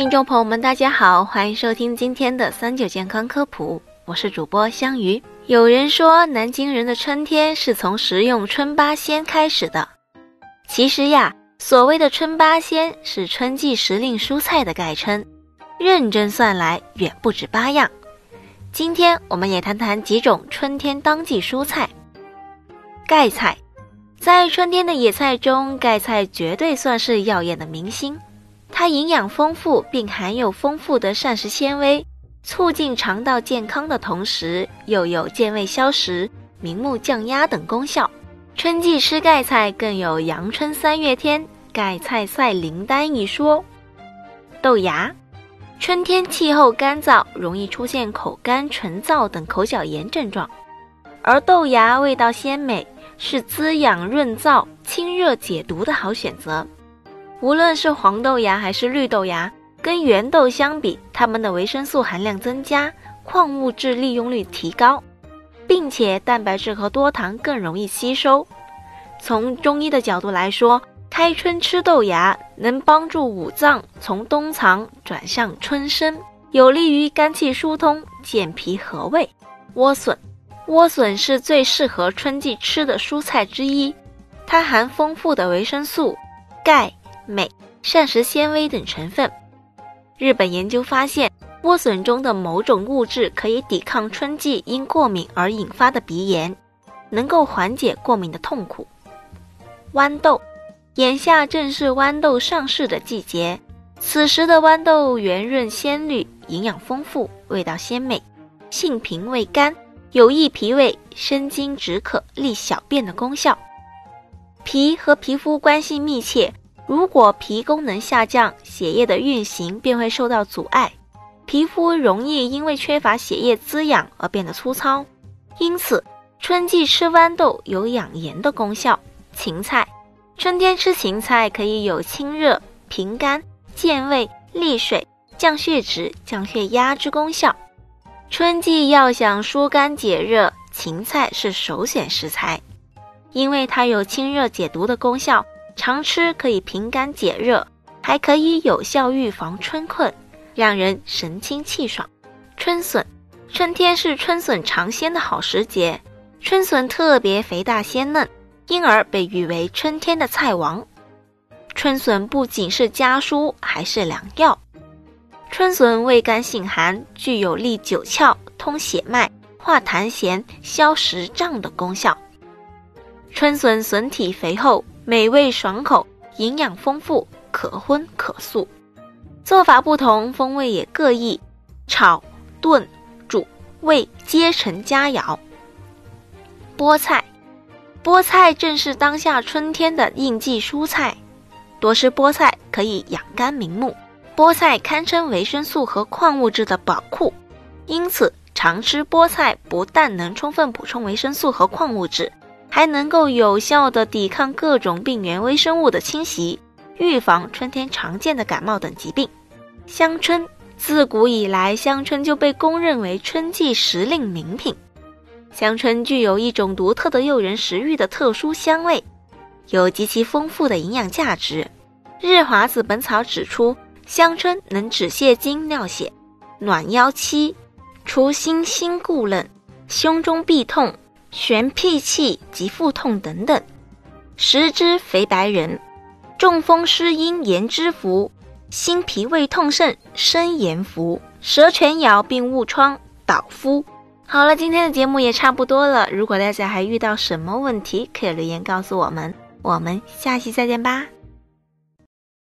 听众朋友们，大家好，欢迎收听今天的三九健康科普，我是主播香鱼。有人说，南京人的春天是从食用春八仙开始的。其实呀，所谓的春八仙是春季时令蔬菜的概称，认真算来远不止八样。今天我们也谈谈几种春天当季蔬菜。盖菜，在春天的野菜中，盖菜绝对算是耀眼的明星。它营养丰富，并含有丰富的膳食纤维，促进肠道健康的同时，又有健胃消食、明目降压等功效。春季吃盖菜更有“阳春三月天，盖菜赛灵丹”一说。豆芽，春天气候干燥，容易出现口干、唇燥等口角炎症状，而豆芽味道鲜美，是滋养润燥、清热解毒的好选择。无论是黄豆芽还是绿豆芽，跟圆豆相比，它们的维生素含量增加，矿物质利用率提高，并且蛋白质和多糖更容易吸收。从中医的角度来说，开春吃豆芽能帮助五脏从冬藏转向春生，有利于肝气疏通、健脾和胃。莴笋，莴笋是最适合春季吃的蔬菜之一，它含丰富的维生素、钙。镁、膳食纤维等成分。日本研究发现，莴笋中的某种物质可以抵抗春季因过敏而引发的鼻炎，能够缓解过敏的痛苦。豌豆，眼下正是豌豆上市的季节，此时的豌豆圆润鲜绿，营养丰富，味道鲜美，性平味甘，有益脾胃、生津止渴、利小便的功效。脾和皮肤关系密切。如果脾功能下降，血液的运行便会受到阻碍，皮肤容易因为缺乏血液滋养而变得粗糙。因此，春季吃豌豆有养颜的功效。芹菜，春天吃芹菜可以有清热、平肝、健胃、利水、降血脂、降血压之功效。春季要想疏肝解热，芹菜是首选食材，因为它有清热解毒的功效。常吃可以平肝解热，还可以有效预防春困，让人神清气爽。春笋，春天是春笋尝鲜的好时节，春笋特别肥大鲜嫩，因而被誉为春天的菜王。春笋不仅是家蔬，还是良药。春笋味甘性寒，具有利九窍、通血脉、化痰涎、消食胀的功效。春笋笋体肥厚。美味爽口，营养丰富，可荤可素。做法不同，风味也各异，炒、炖、煮、味皆成佳肴。菠菜，菠菜正是当下春天的应季蔬菜，多吃菠菜可以养肝明目。菠菜堪称维生素和矿物质的宝库，因此常吃菠菜不但能充分补充维生素和矿物质。还能够有效的抵抗各种病原微生物的侵袭，预防春天常见的感冒等疾病。香椿，自古以来，香椿就被公认为春季时令名品。香椿具有一种独特的诱人食欲的特殊香味，有极其丰富的营养价值。日华子本草指出，香椿能止泻精、尿血、暖腰膝、除心心固冷、胸中痹痛。悬屁气及腹痛等等，食之肥白人，中风湿阴炎之福，心脾胃痛盛生言服，舌全咬并误疮导夫。好了，今天的节目也差不多了。如果大家还遇到什么问题，可以留言告诉我们。我们下期再见吧。